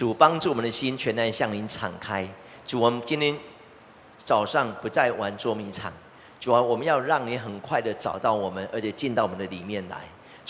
主帮助我们的心全然向您敞开。主，我们今天早上不再玩捉迷藏。主啊，我们要让你很快的找到我们，而且进到我们的里面来。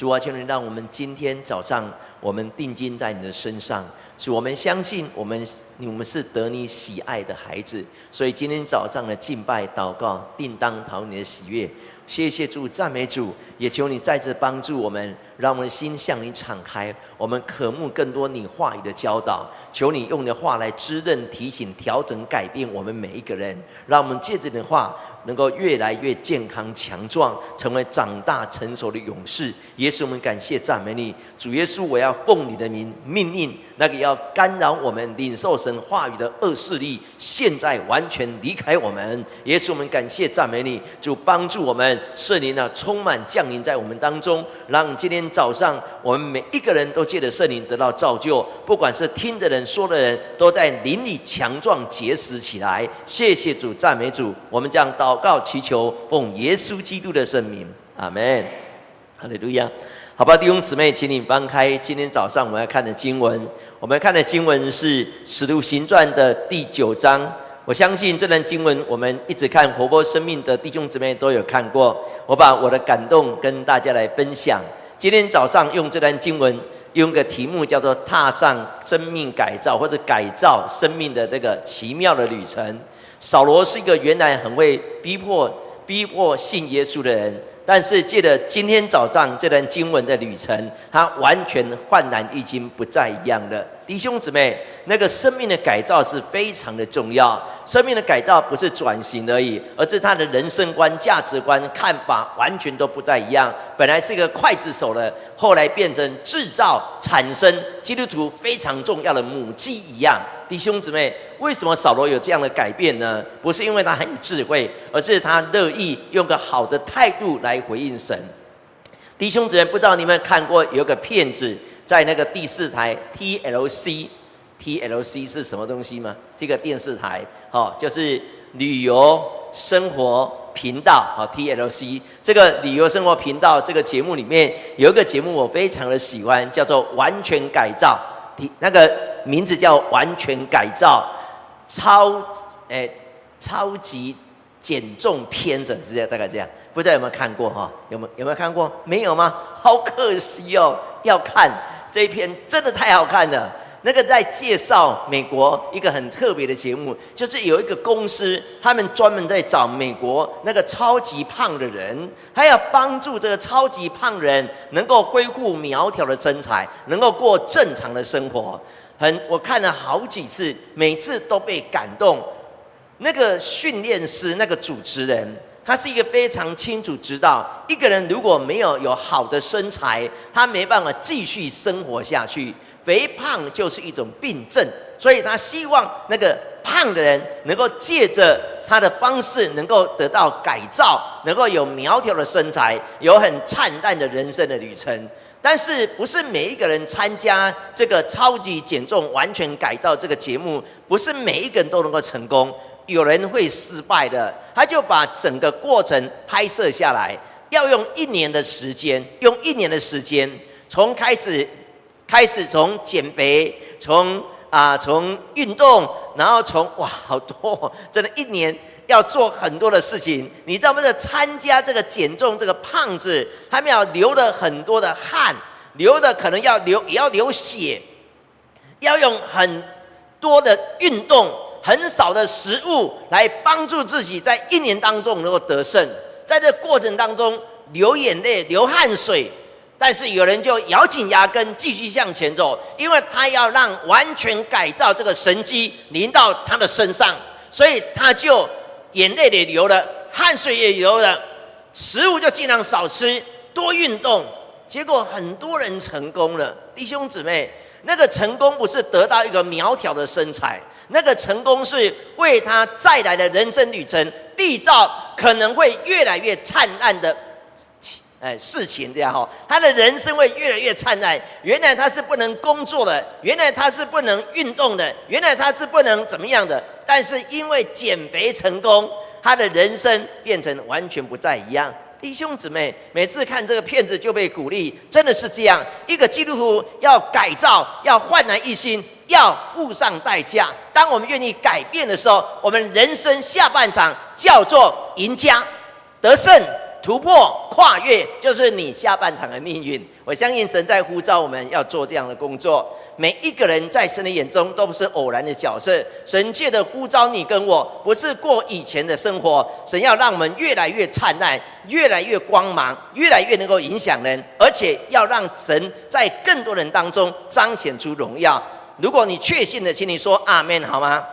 主啊，求你让我们今天早上我们定睛在你的身上。主，我们相信我们我们是得你喜爱的孩子，所以今天早上的敬拜祷告，定当讨你的喜悦。谢谢主，赞美主，也求你再次帮助我们，让我们的心向你敞开，我们渴慕更多你话语的教导。求你用你的话来滋润、提醒、调整、改变我们每一个人，让我们借着你的话能够越来越健康强壮，成为长大成熟的勇士。耶稣，我们感谢赞美你，主耶稣，我要奉你的名命令那个要干扰我们领受神话语的恶势力，现在完全离开我们。耶稣，我们感谢赞美你，主帮助我们。圣灵啊，充满降临在我们当中，让今天早上我们每一个人都借着圣灵得到造就。不管是听的人、说的人，都在灵里强壮结实起来。谢谢主，赞美主。我们将到祷告祈求，奉耶稣基督的圣名，阿门。哈利路亚。好吧，弟兄姊妹，请你翻开今天早上我们要看的经文。我们要看的经文是《使徒行传》的第九章。我相信这段经文，我们一直看活泼生命的弟兄姊妹都有看过。我把我的感动跟大家来分享。今天早上用这段经文，用个题目叫做“踏上生命改造或者改造生命的这个奇妙的旅程”。扫罗是一个原来很会逼迫、逼迫信耶稣的人。但是借着今天早上这段经文的旅程，他完全焕然已经不再一样了。弟兄姊妹，那个生命的改造是非常的重要。生命的改造不是转型而已，而是他的人生观、价值观、看法完全都不再一样。本来是一个刽子手的，后来变成制造、产生基督徒非常重要的母鸡一样。弟兄姊妹，为什么扫罗有这样的改变呢？不是因为他很有智慧，而是他乐意用个好的态度来回应神。弟兄姊妹，不知道你们看过有个片子，在那个第四台 TLC，TLC 是什么东西吗？这个电视台，哦，就是旅游生活频道，哦，TLC 这个旅游生活频道这个节目里面有一个节目我非常的喜欢，叫做《完全改造》，那个。名字叫完全改造，超诶、超级减重篇是这样，大概这样，不知道有没有看过哈？有没有有没有看过？没有吗？好可惜哦，要看这一篇真的太好看了。那个在介绍美国一个很特别的节目，就是有一个公司，他们专门在找美国那个超级胖的人，他要帮助这个超级胖人能够恢复苗条的身材，能够过正常的生活。很，我看了好几次，每次都被感动。那个训练师，那个主持人，他是一个非常清楚知道，一个人如果没有有好的身材，他没办法继续生活下去。肥胖就是一种病症，所以他希望那个胖的人能够借着他的方式，能够得到改造，能够有苗条的身材，有很灿烂的人生的旅程。但是不是每一个人参加这个超级减重完全改造这个节目，不是每一个人都能够成功，有人会失败的。他就把整个过程拍摄下来，要用一年的时间，用一年的时间，从开始开始从减肥，从啊从运动，然后从哇好多，真的，一年。要做很多的事情，你知道吗？参加这个减重，这个胖子他们要流了很多的汗，流的可能要流，也要流血，要用很多的运动，很少的食物来帮助自己在一年当中能够得胜。在这过程当中流眼泪、流汗水，但是有人就咬紧牙根继续向前走，因为他要让完全改造这个神机临到他的身上，所以他就。眼泪也流了，汗水也流了，食物就尽量少吃，多运动。结果很多人成功了，弟兄姊妹，那个成功不是得到一个苗条的身材，那个成功是为他再来的人生旅程缔造可能会越来越灿烂的，哎，事情这样哈，他的人生会越来越灿烂。原来他是不能工作的，原来他是不能运动的，原来他是不能怎么样的。但是因为减肥成功，他的人生变成完全不再一样。弟兄姊妹，每次看这个片子就被鼓励，真的是这样。一个基督徒要改造，要焕然一新，要付上代价。当我们愿意改变的时候，我们人生下半场叫做赢家，得胜。突破跨越，就是你下半场的命运。我相信神在呼召我们要做这样的工作。每一个人在神的眼中都不是偶然的角色。神借的呼召你跟我，不是过以前的生活。神要让我们越来越灿烂，越来越光芒，越来越能够影响人，而且要让神在更多人当中彰显出荣耀。如果你确信的，请你说阿门，好吗？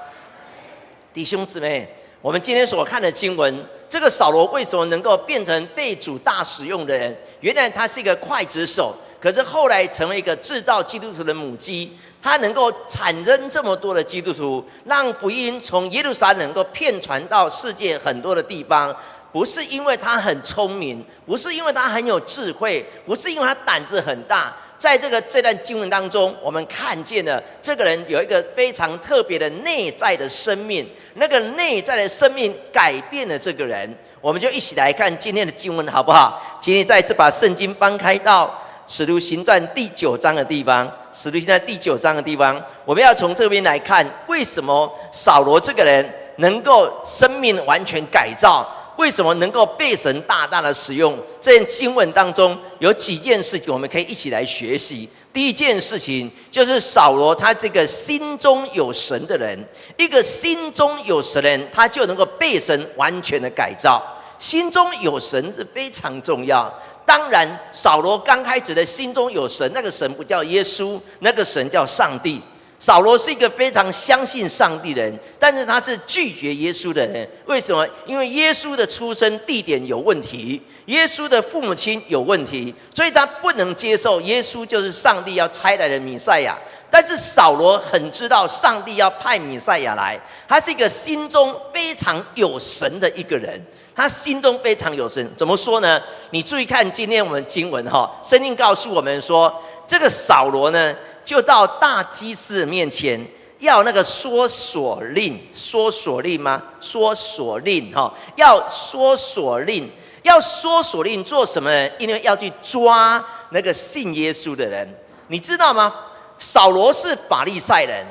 弟兄姊妹。我们今天所看的经文，这个扫罗为什么能够变成被主大使用的人？原来他是一个刽子手，可是后来成为一个制造基督徒的母鸡。他能够产生这么多的基督徒，让福音从耶路撒冷能够遍传到世界很多的地方，不是因为他很聪明，不是因为他很有智慧，不是因为他胆子很大。在这个这段经文当中，我们看见了这个人有一个非常特别的内在的生命，那个内在的生命改变了这个人。我们就一起来看今天的经文，好不好？请你再次把圣经翻开到《使徒行传》第九章的地方，《使徒行传》第九章的地方，我们要从这边来看，为什么扫罗这个人能够生命完全改造。为什么能够被神大大的使用？这件经文当中有几件事情，我们可以一起来学习。第一件事情就是扫罗他这个心中有神的人，一个心中有神的人，他就能够被神完全的改造。心中有神是非常重要。当然，扫罗刚开始的心中有神，那个神不叫耶稣，那个神叫上帝。扫罗是一个非常相信上帝的人，但是他是拒绝耶稣的人。为什么？因为耶稣的出生地点有问题，耶稣的父母亲有问题，所以他不能接受耶稣就是上帝要差来的弥赛亚。但是扫罗很知道上帝要派米赛亚来，他是一个心中非常有神的一个人。他心中非常有神，怎么说呢？你注意看今天我们经文哈，圣经告诉我们说，这个扫罗呢。就到大祭司面前，要那个说锁令，说锁令吗？说锁令哈，要说锁令，要说锁令做什么呢？因为要去抓那个信耶稣的人，你知道吗？扫罗是法利赛人，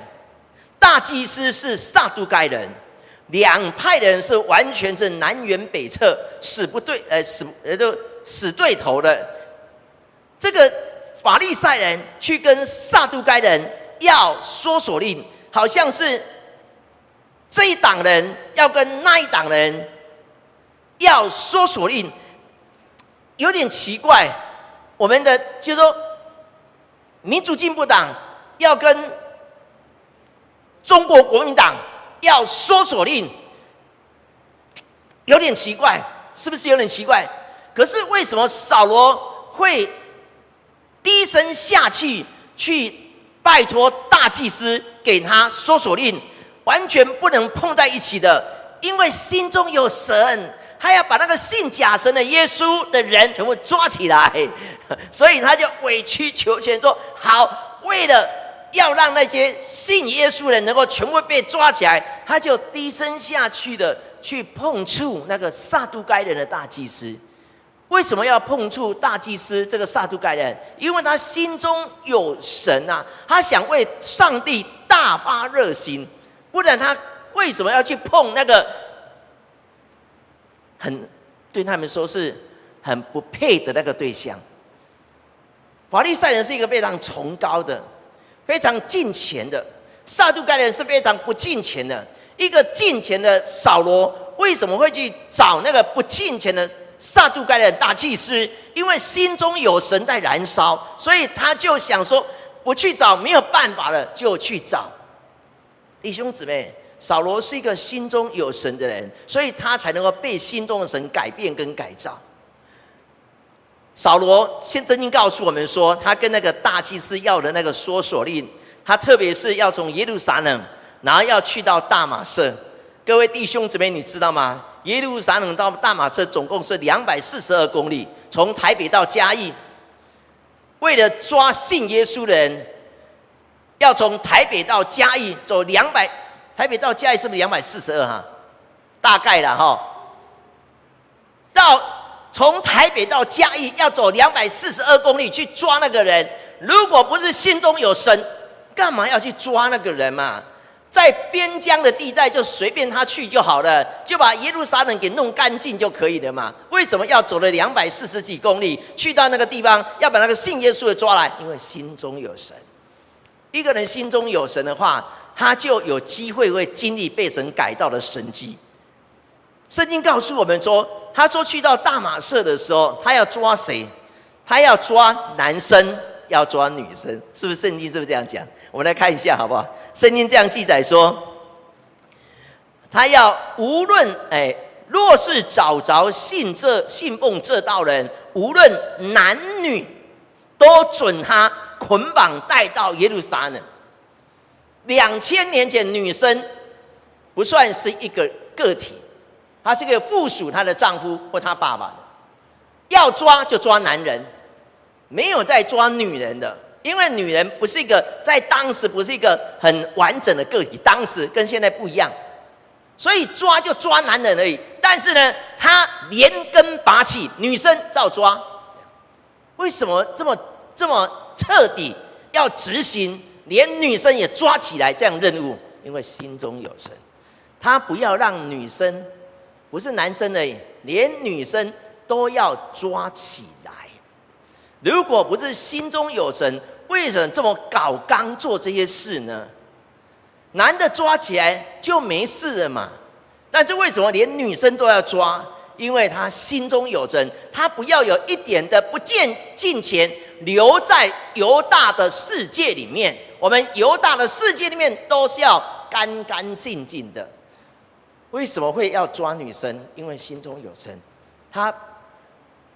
大祭司是撒都该人，两派的人是完全是南辕北辙，死不对，呃，死呃就死对头的，这个。法利赛人去跟撒都该人要说索令，好像是这一党人要跟那一党人要说索令，有点奇怪。我们的就说，民主进步党要跟中国国民党要说锁令，有点奇怪，是不是有点奇怪？可是为什么扫罗会？低声下气去拜托大祭司给他说锁令，完全不能碰在一起的，因为心中有神，他要把那个信假神的耶稣的人全部抓起来，所以他就委曲求全说：“好，为了要让那些信耶稣的人能够全部被抓起来，他就低声下气的去碰触那个撒都该人的大祭司。”为什么要碰触大祭司这个撒都该人？因为他心中有神啊，他想为上帝大发热心，不然他为什么要去碰那个很对他们说是很不配的那个对象？法利赛人是一个非常崇高的、非常敬虔的，撒都该人是非常不敬虔的。一个敬虔的扫罗为什么会去找那个不敬虔的？撒都该的大祭司，因为心中有神在燃烧，所以他就想说：不去找没有办法了，就去找弟兄姊妹。扫罗是一个心中有神的人，所以他才能够被心中的神改变跟改造。扫罗先曾经告诉我们说，他跟那个大祭司要的那个说索令，他特别是要从耶路撒冷，然后要去到大马色。各位弟兄姊妹，你知道吗？耶路撒冷到大马色总共是两百四十二公里，从台北到嘉义，为了抓信耶稣的人，要从台北到嘉义走两百，台北到嘉义是不是两百四十二哈？大概了哈。到从台北到嘉义要走两百四十二公里去抓那个人，如果不是心中有神，干嘛要去抓那个人嘛？在边疆的地带就随便他去就好了，就把耶路撒冷给弄干净就可以了嘛？为什么要走了两百四十几公里去到那个地方，要把那个信耶稣的抓来？因为心中有神。一个人心中有神的话，他就有机会会经历被神改造的神迹。圣经告诉我们说，他说去到大马色的时候，他要抓谁？他要抓男生，要抓女生，是不是？圣经是不是这样讲？我们来看一下好不好？圣经这样记载说，他要无论哎，若是找着信这信奉这道人，无论男女，都准他捆绑带到耶路撒冷。两千年前，女生不算是一个个体。她是个附属她的丈夫或她爸爸的，要抓就抓男人，没有在抓女人的，因为女人不是一个在当时不是一个很完整的个体，当时跟现在不一样，所以抓就抓男人而已。但是呢，他连根拔起，女生照抓。为什么这么这么彻底要执行，连女生也抓起来这样任务？因为心中有神，他不要让女生。不是男生而已，连女生都要抓起来。如果不是心中有神，为什么这么搞刚做这些事呢？男的抓起来就没事了嘛。但是为什么连女生都要抓？因为他心中有神，他不要有一点的不见进前，留在犹大的世界里面。我们犹大的世界里面都是要干干净净的。为什么会要抓女生？因为心中有神，他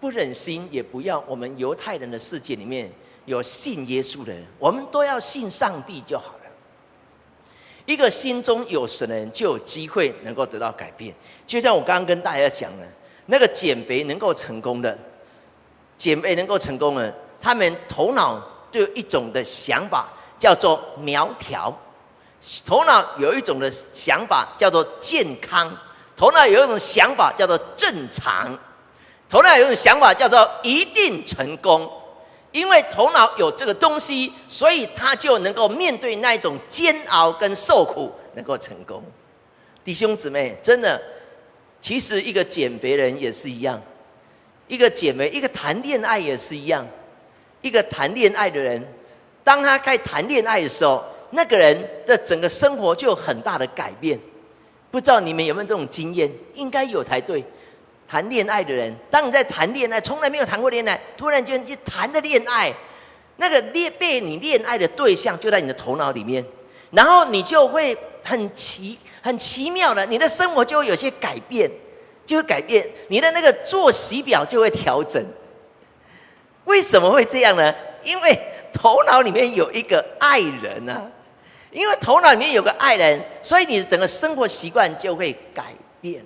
不忍心，也不要我们犹太人的世界里面有信耶稣的人，我们都要信上帝就好了。一个心中有神的人，就有机会能够得到改变。就像我刚刚跟大家讲的，那个减肥能够成功的，减肥能够成功的，他们头脑就有一种的想法，叫做苗条。头脑有一种的想法叫做健康，头脑有一种想法叫做正常，头脑有一种想法叫做一定成功。因为头脑有这个东西，所以他就能够面对那一种煎熬跟受苦，能够成功。弟兄姊妹，真的，其实一个减肥人也是一样，一个减肥，一个谈恋爱也是一样，一个谈恋爱的人，当他开始谈恋爱的时候。那个人的整个生活就有很大的改变，不知道你们有没有这种经验？应该有才对。谈恋爱的人，当你在谈恋爱，从来没有谈过恋爱，突然间就谈的恋爱，那个恋被你恋爱的对象就在你的头脑里面，然后你就会很奇很奇妙的，你的生活就会有些改变，就会改变，你的那个作息表就会调整。为什么会这样呢？因为头脑里面有一个爱人啊。因为头脑里面有个爱人，所以你的整个生活习惯就会改变，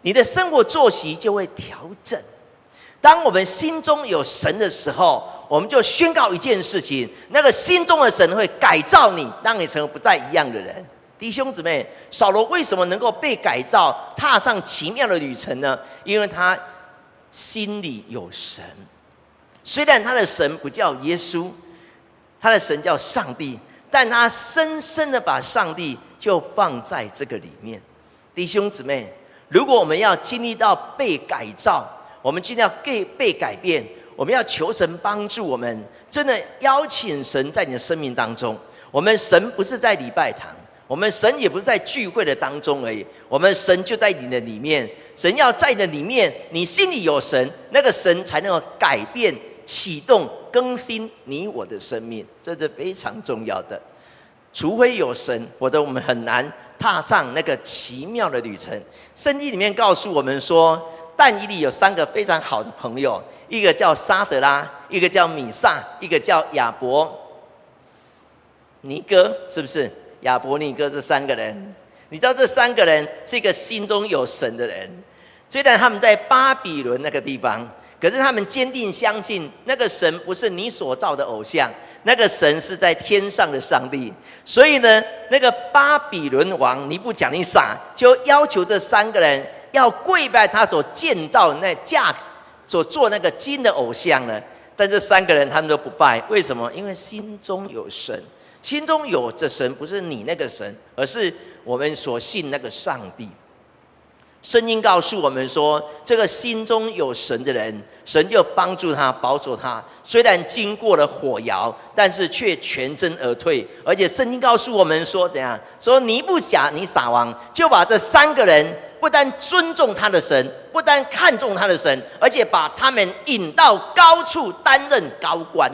你的生活作息就会调整。当我们心中有神的时候，我们就宣告一件事情：那个心中的神会改造你，让你成为不再一样的人。弟兄姊妹，扫罗为什么能够被改造，踏上奇妙的旅程呢？因为他心里有神，虽然他的神不叫耶稣，他的神叫上帝。但他深深的把上帝就放在这个里面，弟兄姊妹，如果我们要经历到被改造，我们今天要被被改变，我们要求神帮助我们，真的邀请神在你的生命当中。我们神不是在礼拜堂，我们神也不是在聚会的当中而已，我们神就在你的里面。神要在你的里面，你心里有神，那个神才能够改变。启动更新你我的生命，这是非常重要的。除非有神，否则我们很难踏上那个奇妙的旅程。圣经里面告诉我们说，但以理有三个非常好的朋友，一个叫沙德拉，一个叫米萨，一个叫亚伯尼哥，是不是？亚伯尼哥这三个人，你知道这三个人是一个心中有神的人，虽然他们在巴比伦那个地方。可是他们坚定相信，那个神不是你所造的偶像，那个神是在天上的上帝。所以呢，那个巴比伦王尼布甲尼撒就要求这三个人要跪拜他所建造那架所做那个金的偶像呢？但这三个人他们都不拜，为什么？因为心中有神，心中有着神，不是你那个神，而是我们所信那个上帝。圣经告诉我们说，这个心中有神的人，神就帮助他，保守他。虽然经过了火窑，但是却全身而退。而且圣经告诉我们说，怎样？说尼布甲尼撒王就把这三个人不但尊重他的神，不但看重他的神，而且把他们引到高处担任高官。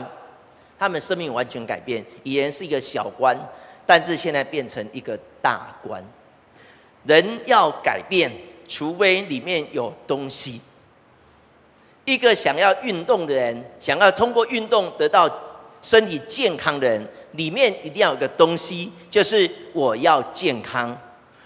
他们生命完全改变，以前是一个小官，但是现在变成一个大官。人要改变。除非里面有东西，一个想要运动的人，想要通过运动得到身体健康的人，里面一定要有个东西，就是我要健康，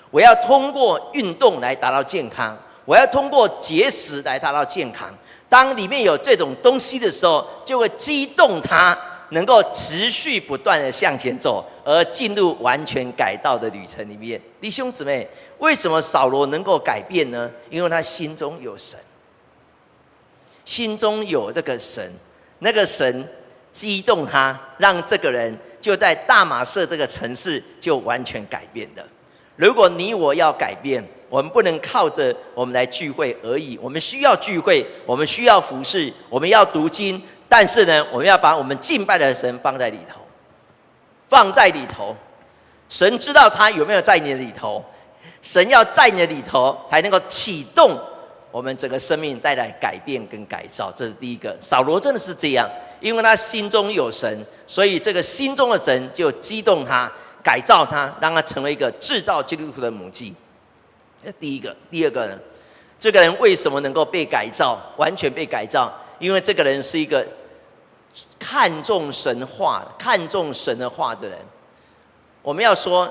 我要通过运动来达到健康，我要通过节食来达到健康。当里面有这种东西的时候，就会激动他。能够持续不断的向前走，而进入完全改道的旅程里面。弟兄姊妹，为什么扫罗能够改变呢？因为他心中有神，心中有这个神，那个神激动他，让这个人就在大马色这个城市就完全改变了。如果你我要改变，我们不能靠着我们来聚会而已，我们需要聚会，我们需要服侍，我们要读经。但是呢，我们要把我们敬拜的神放在里头，放在里头，神知道他有没有在你的里头，神要在你的里头，才能够启动我们整个生命带来改变跟改造。这是第一个。扫罗真的是这样，因为他心中有神，所以这个心中的神就激动他，改造他，让他成为一个制造基督徒的母鸡。这第一个，第二个呢，这个人为什么能够被改造，完全被改造？因为这个人是一个。看重神话、看重神的话的人，我们要说，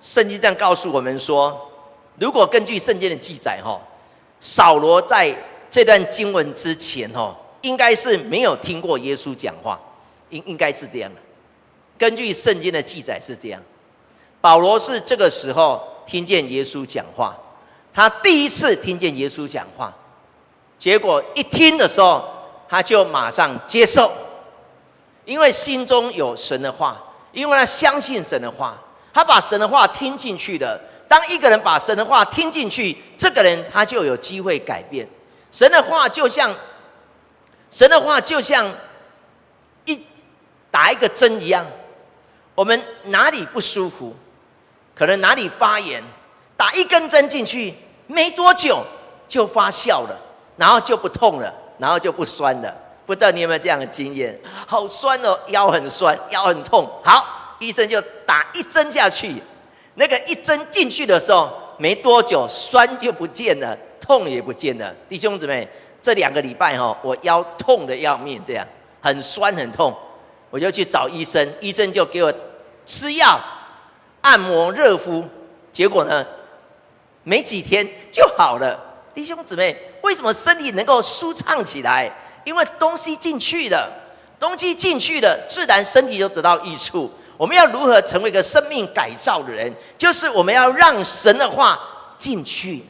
圣经这样告诉我们说，如果根据圣经的记载，哈，扫罗在这段经文之前，哈，应该是没有听过耶稣讲话，应应该是这样的。根据圣经的记载是这样，保罗是这个时候听见耶稣讲话，他第一次听见耶稣讲话，结果一听的时候，他就马上接受。因为心中有神的话，因为他相信神的话，他把神的话听进去的。当一个人把神的话听进去，这个人他就有机会改变。神的话就像，神的话就像一打一个针一样，我们哪里不舒服，可能哪里发炎，打一根针进去，没多久就发酵了，然后就不痛了，然后就不酸了。不知道你有没有这样的经验？好酸哦，腰很酸，腰很痛。好，医生就打一针下去。那个一针进去的时候，没多久酸就不见了，痛也不见了。弟兄姊妹，这两个礼拜哈，我腰痛得要命，这样很酸很痛，我就去找医生，医生就给我吃药、按摩、热敷。结果呢，没几天就好了。弟兄姊妹，为什么身体能够舒畅起来？因为东西进去了，东西进去了，自然身体就得到益处。我们要如何成为一个生命改造的人？就是我们要让神的话进去，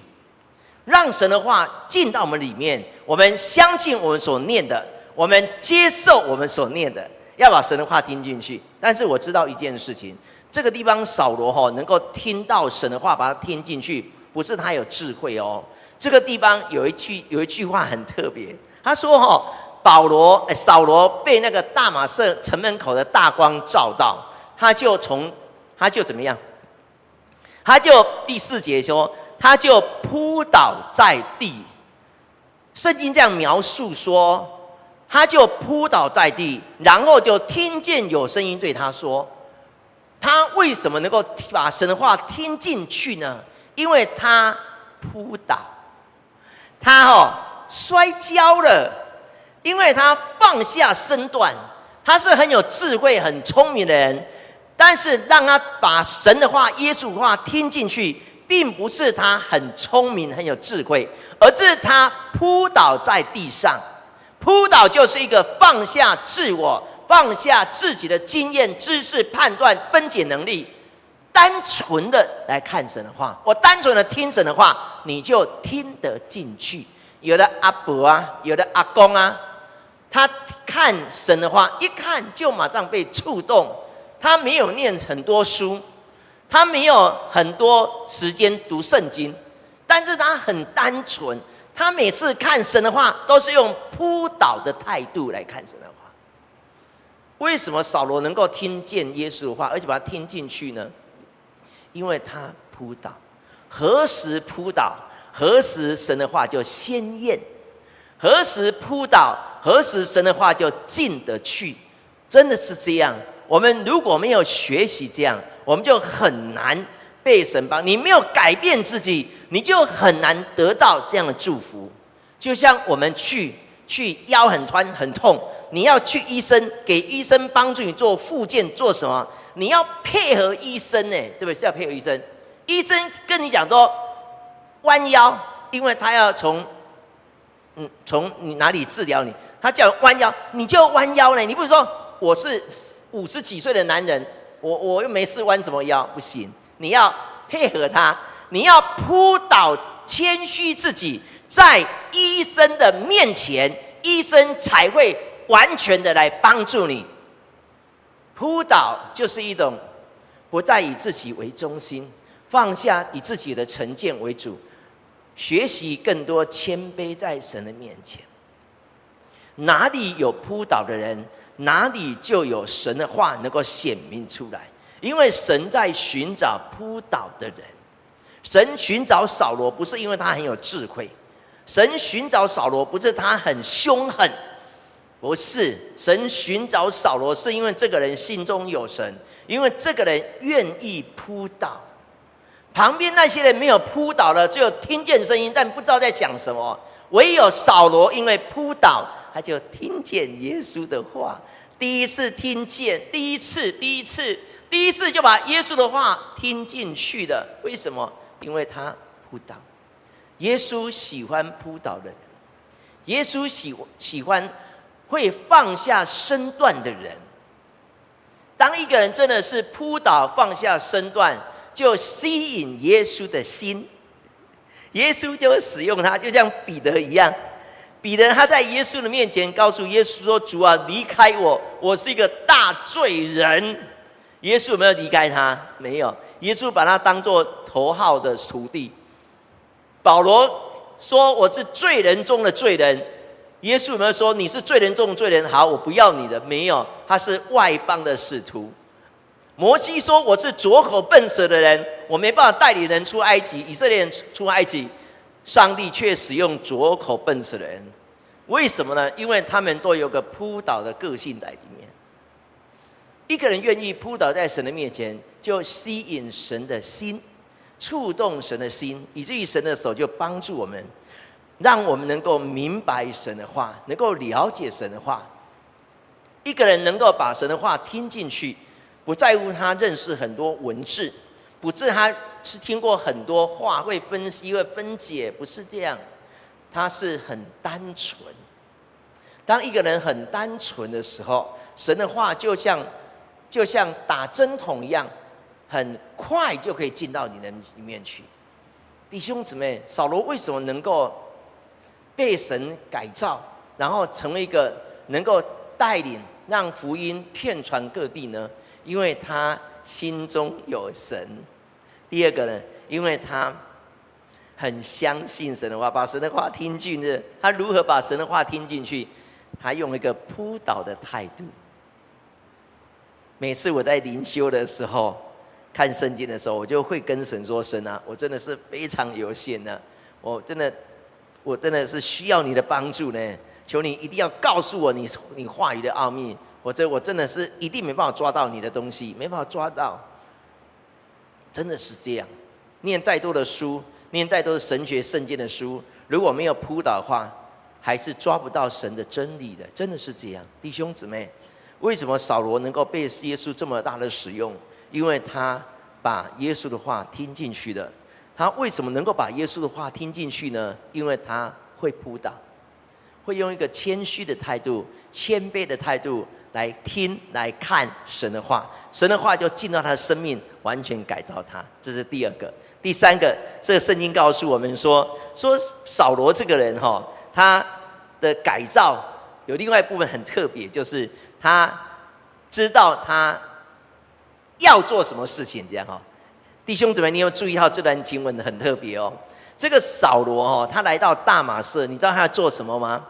让神的话进到我们里面。我们相信我们所念的，我们接受我们所念的，要把神的话听进去。但是我知道一件事情，这个地方扫罗哈能够听到神的话，把它听进去，不是他有智慧哦。这个地方有一句有一句话很特别。他说：“哈，保罗，诶，扫罗被那个大马色城门口的大光照到，他就从，他就怎么样？他就第四节说，他就扑倒在地。圣经这样描述说，他就扑倒在地，然后就听见有声音对他说：他为什么能够把神的话听进去呢？因为他扑倒，他哦。”摔跤了，因为他放下身段，他是很有智慧、很聪明的人，但是让他把神的话、耶稣的话听进去，并不是他很聪明、很有智慧，而是他扑倒在地上。扑倒就是一个放下自我、放下自己的经验、知识、判断、分解能力，单纯的来看神的话，我单纯的听神的话，你就听得进去。有的阿伯啊，有的阿公啊，他看神的话，一看就马上被触动。他没有念很多书，他没有很多时间读圣经，但是他很单纯。他每次看神的话，都是用扑倒的态度来看神的话。为什么扫罗能够听见耶稣的话，而且把它听进去呢？因为他扑倒。何时扑倒？何时神的话就鲜艳？何时扑倒？何时神的话就进得去？真的是这样。我们如果没有学习这样，我们就很难被神帮。你没有改变自己，你就很难得到这样的祝福。就像我们去去腰很酸很痛，你要去医生，给医生帮助你做复健，做什么？你要配合医生呢，对不对？是要配合医生。医生跟你讲说弯腰，因为他要从嗯从你哪里治疗你，他叫弯腰，你就弯腰呢。你不是说我是五十几岁的男人，我我又没事弯什么腰？不行，你要配合他，你要扑倒，谦虚自己，在医生的面前，医生才会完全的来帮助你。扑倒就是一种不再以自己为中心，放下以自己的成见为主，学习更多谦卑在神的面前。哪里有扑倒的人，哪里就有神的话能够显明出来。因为神在寻找扑倒的人，神寻找扫罗不是因为他很有智慧，神寻找扫罗不是他很凶狠。不是，神寻找扫罗，是因为这个人心中有神，因为这个人愿意扑倒。旁边那些人没有扑倒了，只有听见声音，但不知道在讲什么。唯有扫罗，因为扑倒，他就听见耶稣的话。第一次听见，第一次，第一次，第一次就把耶稣的话听进去了。为什么？因为他扑倒。耶稣喜欢扑倒的人，耶稣喜喜欢。会放下身段的人，当一个人真的是扑倒放下身段，就吸引耶稣的心，耶稣就会使用他，就像彼得一样。彼得他在耶稣的面前告诉耶稣说：“主啊，离开我，我是一个大罪人。”耶稣有没有离开他？没有，耶稣把他当做头号的徒弟。保罗说：“我是罪人中的罪人。”耶稣有没有说你是罪人中的罪人？好，我不要你的。没有，他是外邦的使徒。摩西说我是拙口笨舌的人，我没办法带领人出埃及，以色列人出埃及。上帝却使用拙口笨舌的人，为什么呢？因为他们都有个扑倒的个性在里面。一个人愿意扑倒在神的面前，就吸引神的心，触动神的心，以至于神的手就帮助我们。让我们能够明白神的话，能够了解神的话。一个人能够把神的话听进去，不在乎他认识很多文字，不是他是听过很多话会分析会分解，不是这样。他是很单纯。当一个人很单纯的时候，神的话就像就像打针筒一样，很快就可以进到你的里面去。弟兄姊妹，扫罗为什么能够？被神改造，然后成为一个能够带领让福音遍传各地呢？因为他心中有神。第二个呢，因为他很相信神的话，把神的话听进去。他如何把神的话听进去？他用一个扑倒的态度。每次我在灵修的时候，看圣经的时候，我就会跟神说：“神啊，我真的是非常有限的，我真的。”我真的是需要你的帮助呢，求你一定要告诉我你你话语的奥秘，否则我真的是一定没办法抓到你的东西，没办法抓到。真的是这样，念再多的书，念再多的神学圣经的书，如果没有扑倒的话，还是抓不到神的真理的。真的是这样，弟兄姊妹，为什么扫罗能够被耶稣这么大的使用？因为他把耶稣的话听进去了。他为什么能够把耶稣的话听进去呢？因为他会扑倒，会用一个谦虚的态度、谦卑的态度来听来看神的话，神的话就进到他的生命，完全改造他。这是第二个，第三个，这个圣经告诉我们说，说扫罗这个人哈，他的改造有另外一部分很特别，就是他知道他要做什么事情，这样哈。弟兄姊妹，你有注意到这段经文很特别哦。这个扫罗哦，他来到大马士，你知道他要做什么吗？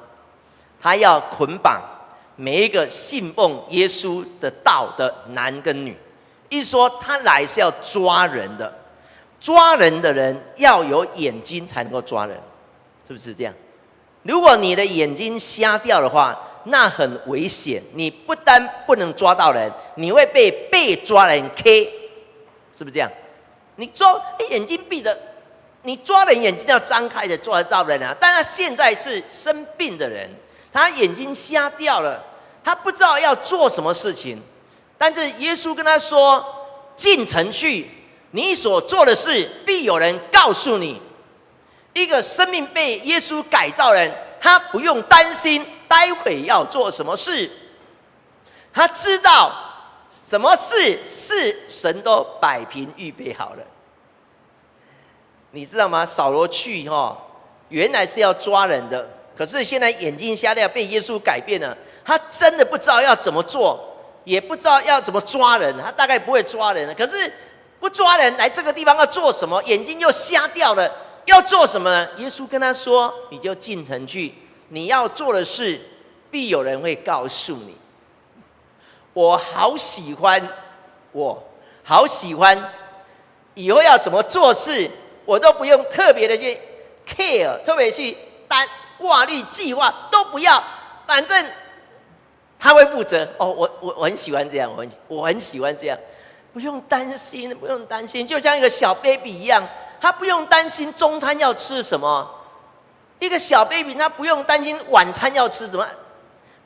他要捆绑每一个信奉耶稣的道的男跟女。一说他来是要抓人的，抓人的人要有眼睛才能够抓人，是不是这样？如果你的眼睛瞎掉的话，那很危险。你不但不能抓到人，你会被被抓人 K，是不是这样？你抓眼睛闭着。你抓人眼睛要张开的，抓得到人啊！但他现在是生病的人，他眼睛瞎掉了，他不知道要做什么事情。但是耶稣跟他说：“进城去，你所做的事必有人告诉你。”一个生命被耶稣改造人，他不用担心待会要做什么事，他知道什么事是神都摆平预备好了。你知道吗？扫罗去哈，原来是要抓人的，可是现在眼睛瞎掉，被耶稣改变了。他真的不知道要怎么做，也不知道要怎么抓人。他大概不会抓人，可是不抓人来这个地方要做什么？眼睛又瞎掉了，要做什么呢？耶稣跟他说：“你就进城去，你要做的事，必有人会告诉你。”我好喜欢，我好喜欢，以后要怎么做事。我都不用特别的去 care，特别去单挂虑计划都不要，反正他会负责。哦，我我我很喜欢这样，我很我很喜欢这样，不用担心，不用担心，就像一个小 baby 一样，他不用担心中餐要吃什么。一个小 baby 他不用担心晚餐要吃什么，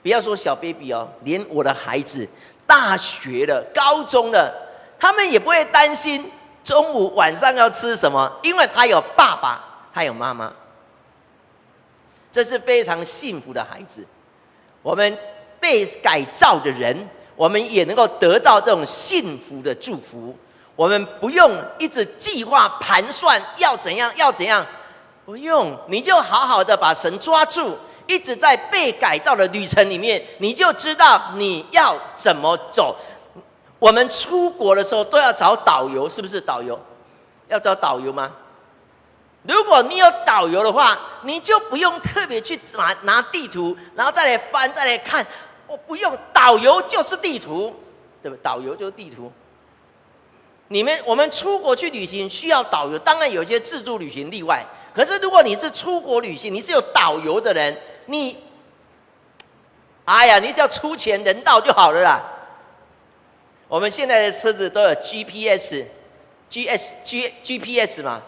不要说小 baby 哦，连我的孩子大学的、高中的，他们也不会担心。中午、晚上要吃什么？因为他有爸爸，他有妈妈，这是非常幸福的孩子。我们被改造的人，我们也能够得到这种幸福的祝福。我们不用一直计划盘算要怎样，要怎样，不用，你就好好的把神抓住，一直在被改造的旅程里面，你就知道你要怎么走。我们出国的时候都要找导游，是不是导游？要找导游吗？如果你有导游的话，你就不用特别去拿拿地图，然后再来翻，再来看。我不用，导游就是地图，对不对？导游就是地图。你们我们出国去旅行需要导游，当然有一些自助旅行例外。可是如果你是出国旅行，你是有导游的人，你，哎呀，你只要出钱人到就好了啦。我们现在的车子都有 GPS，GS G GPS 嘛，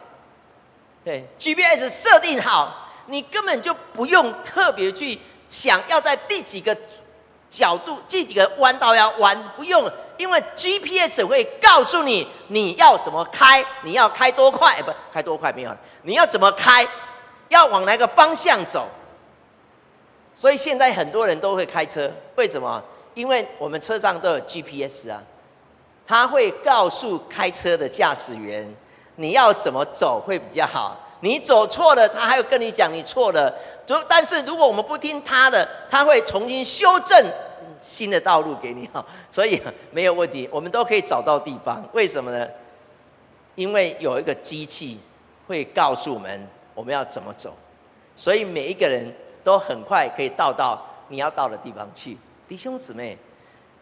对，GPS 设定好，你根本就不用特别去想要在第几个角度、第几个弯道要弯，不用，因为 GPS 会告诉你你要怎么开，你要开多快，不开多快没有，你要怎么开，要往哪个方向走。所以现在很多人都会开车，为什么？因为我们车上都有 GPS 啊，他会告诉开车的驾驶员你要怎么走会比较好。你走错了，他还会跟你讲你错了。就但是如果我们不听他的，他会重新修正新的道路给你哈。所以没有问题，我们都可以找到地方。为什么呢？因为有一个机器会告诉我们我们要怎么走，所以每一个人都很快可以到到你要到的地方去。弟兄姊妹，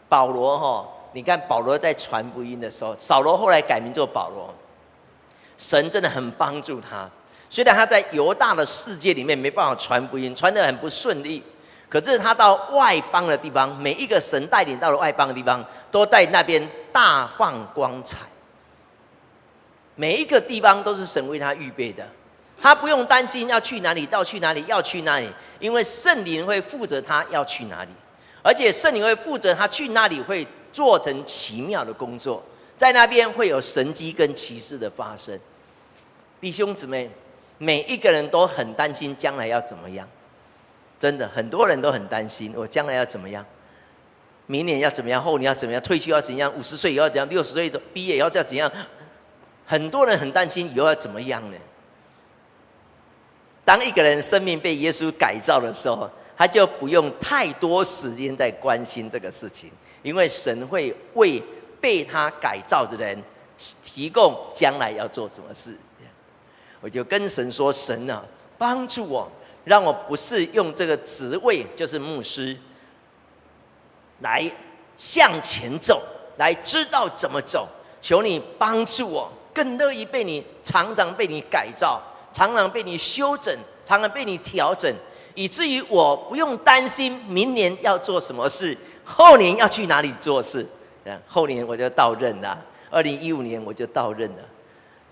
保罗哈，你看保罗在传福音的时候，扫罗后来改名做保罗，神真的很帮助他。虽然他在犹大的世界里面没办法传福音，传得很不顺利，可是他到外邦的地方，每一个神带领到了外邦的地方，都在那边大放光彩。每一个地方都是神为他预备的，他不用担心要去哪里，到去哪里，要去哪里，因为圣灵会负责他要去哪里。而且圣灵会负责他去那里会做成奇妙的工作，在那边会有神迹跟奇事的发生。弟兄姊妹，每一个人都很担心将来要怎么样，真的很多人都很担心我将来要怎么样。明年要怎么样，后年要怎么样，退休要怎样，五十岁以后要怎样，六十岁毕业以后要怎样？很多人很担心以后要怎么样呢？当一个人生命被耶稣改造的时候，他就不用太多时间在关心这个事情，因为神会为被他改造的人提供将来要做什么事。我就跟神说：“神啊，帮助我，让我不是用这个职位，就是牧师，来向前走，来知道怎么走。求你帮助我，更乐意被你常常被你改造，常常被你修整，常常被你调整，以至于我不用担心明年要做什么事，后年要去哪里做事。后年我就到任了，二零一五年我就到任了。”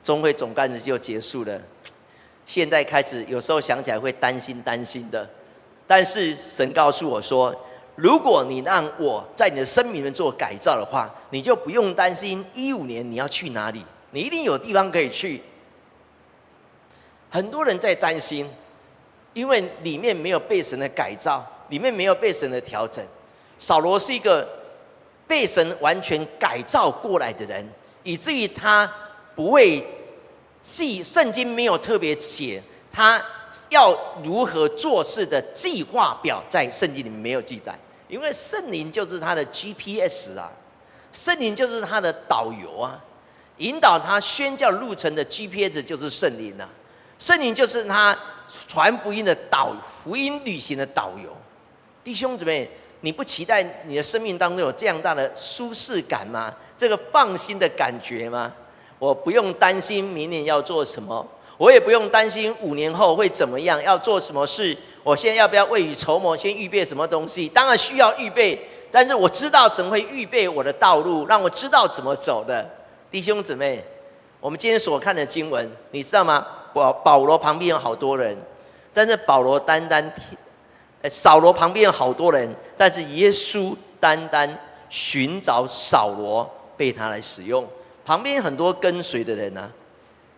中会总干事就结束了，现在开始有时候想起来会担心担心的，但是神告诉我说，如果你让我在你的生命里面做改造的话，你就不用担心一五年你要去哪里，你一定有地方可以去。很多人在担心，因为里面没有被神的改造，里面没有被神的调整。扫罗是一个被神完全改造过来的人，以至于他。不会记圣经没有特别写他要如何做事的计划表，在圣经里面没有记载，因为圣灵就是他的 GPS 啊，圣灵就是他的导游啊，引导他宣教路程的 GPS 就是圣灵啊，圣灵就是他传福音的导福音旅行的导游。弟兄姊妹，你不期待你的生命当中有这样大的舒适感吗？这个放心的感觉吗？我不用担心明年要做什么，我也不用担心五年后会怎么样，要做什么事。我现在要不要未雨绸缪，先预备什么东西？当然需要预备，但是我知道神会预备我的道路，让我知道怎么走的。弟兄姊妹，我们今天所看的经文，你知道吗？保保罗旁边有好多人，但是保罗单单听，扫罗旁边有好多人，但是耶稣单单寻找扫罗，被他来使用。旁边很多跟随的人呢、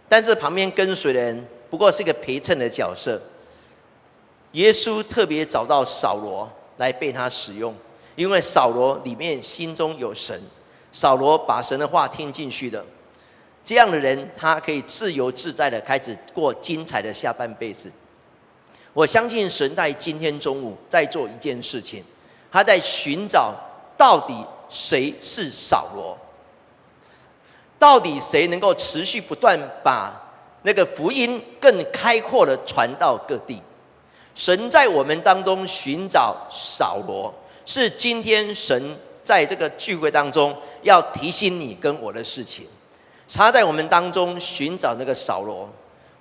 但是旁边跟随的人不过是一个陪衬的角色。耶稣特别找到扫罗来被他使用，因为扫罗里面心中有神，扫罗把神的话听进去了。这样的人，他可以自由自在的开始过精彩的下半辈子。我相信神在今天中午在做一件事情，他在寻找到底谁是扫罗。到底谁能够持续不断把那个福音更开阔的传到各地？神在我们当中寻找扫罗，是今天神在这个聚会当中要提醒你跟我的事情。他在我们当中寻找那个扫罗，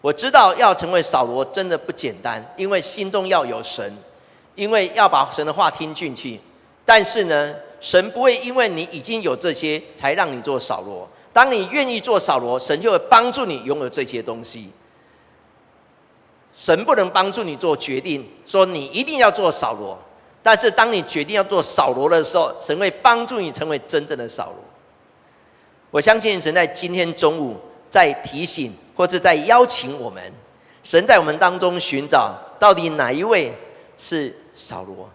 我知道要成为扫罗真的不简单，因为心中要有神，因为要把神的话听进去。但是呢，神不会因为你已经有这些才让你做扫罗。当你愿意做扫罗，神就会帮助你拥有这些东西。神不能帮助你做决定，说你一定要做扫罗。但是当你决定要做扫罗的时候，神会帮助你成为真正的扫罗。我相信神在今天中午在提醒，或者在邀请我们。神在我们当中寻找，到底哪一位是扫罗？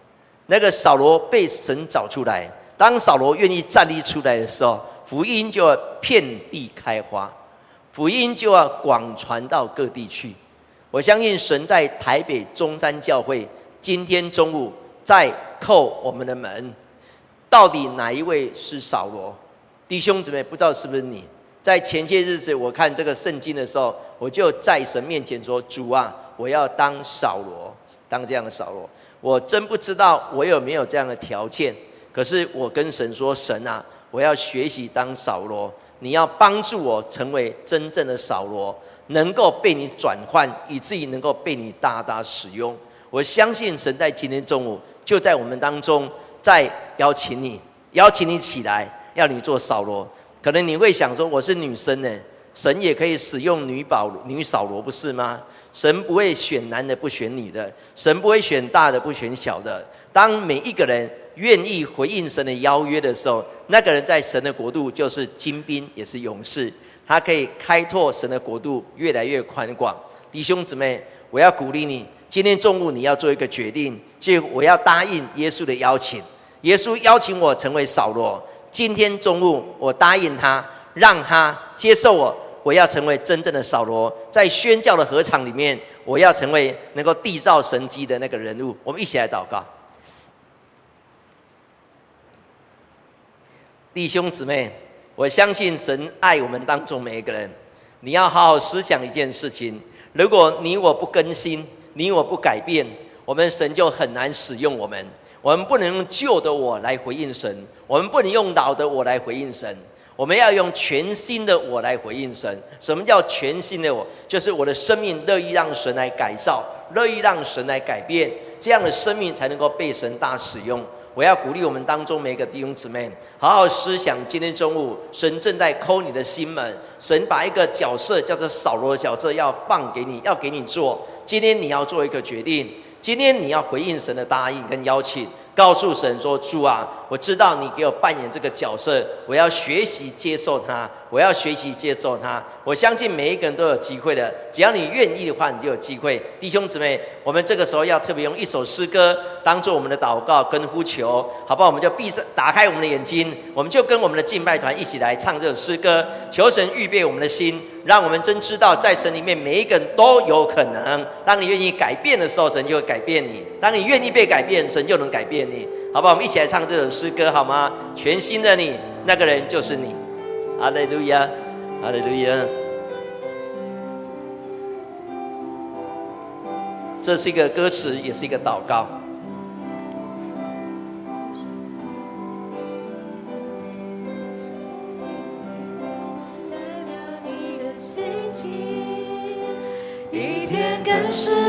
那个扫罗被神找出来。当扫罗愿意站立出来的时候，福音就要遍地开花，福音就要广传到各地去。我相信神在台北中山教会今天中午在叩我们的门，到底哪一位是扫罗？弟兄姊妹，不知道是不是你？在前些日子我看这个圣经的时候，我就在神面前说：“主啊，我要当扫罗，当这样的扫罗。”我真不知道我有没有这样的条件，可是我跟神说：“神啊。”我要学习当扫罗，你要帮助我成为真正的扫罗，能够被你转换，以至于能够被你大大使用。我相信神在今天中午就在我们当中，在邀请你，邀请你起来，要你做扫罗。可能你会想说，我是女生呢，神也可以使用女保女扫罗，不是吗？神不会选男的不选女的，神不会选大的不选小的。当每一个人。愿意回应神的邀约的时候，那个人在神的国度就是精兵，也是勇士。他可以开拓神的国度，越来越宽广。弟兄姊妹，我要鼓励你，今天中午你要做一个决定，就我要答应耶稣的邀请，耶稣邀请我成为扫罗。今天中午，我答应他，让他接受我。我要成为真正的扫罗，在宣教的合场里面，我要成为能够缔造神迹的那个人物。我们一起来祷告，弟兄姊妹，我相信神爱我们当中每一个人。你要好好思想一件事情：如果你我不更新，你我不改变，我们神就很难使用我们。我们不能用旧的我来回应神，我们不能用老的我来回应神。我们要用全新的我来回应神。什么叫全新的我？就是我的生命乐意让神来改造，乐意让神来改变，这样的生命才能够被神大使用。我要鼓励我们当中每一个弟兄姊妹，好好思想。今天中午，神正在抠你的心门，神把一个角色叫做扫罗的角色要放给你，要给你做。今天你要做一个决定，今天你要回应神的答应跟邀请。告诉神说：“主啊，我知道你给我扮演这个角色，我要学习接受他，我要学习接受他。我相信每一个人都有机会的，只要你愿意的话，你就有机会。弟兄姊妹，我们这个时候要特别用一首诗歌当做我们的祷告跟呼求，好不好？我们就闭上，打开我们的眼睛，我们就跟我们的敬拜团一起来唱这首诗歌，求神预备我们的心。”让我们真知道，在神里面每一个人都有可能。当你愿意改变的时候，神就会改变你；当你愿意被改变，神就能改变你。好不好？我们一起来唱这首诗歌，好吗？全新的你，那个人就是你。哈利路亚，哈利路亚。这是一个歌词，也是一个祷告。是。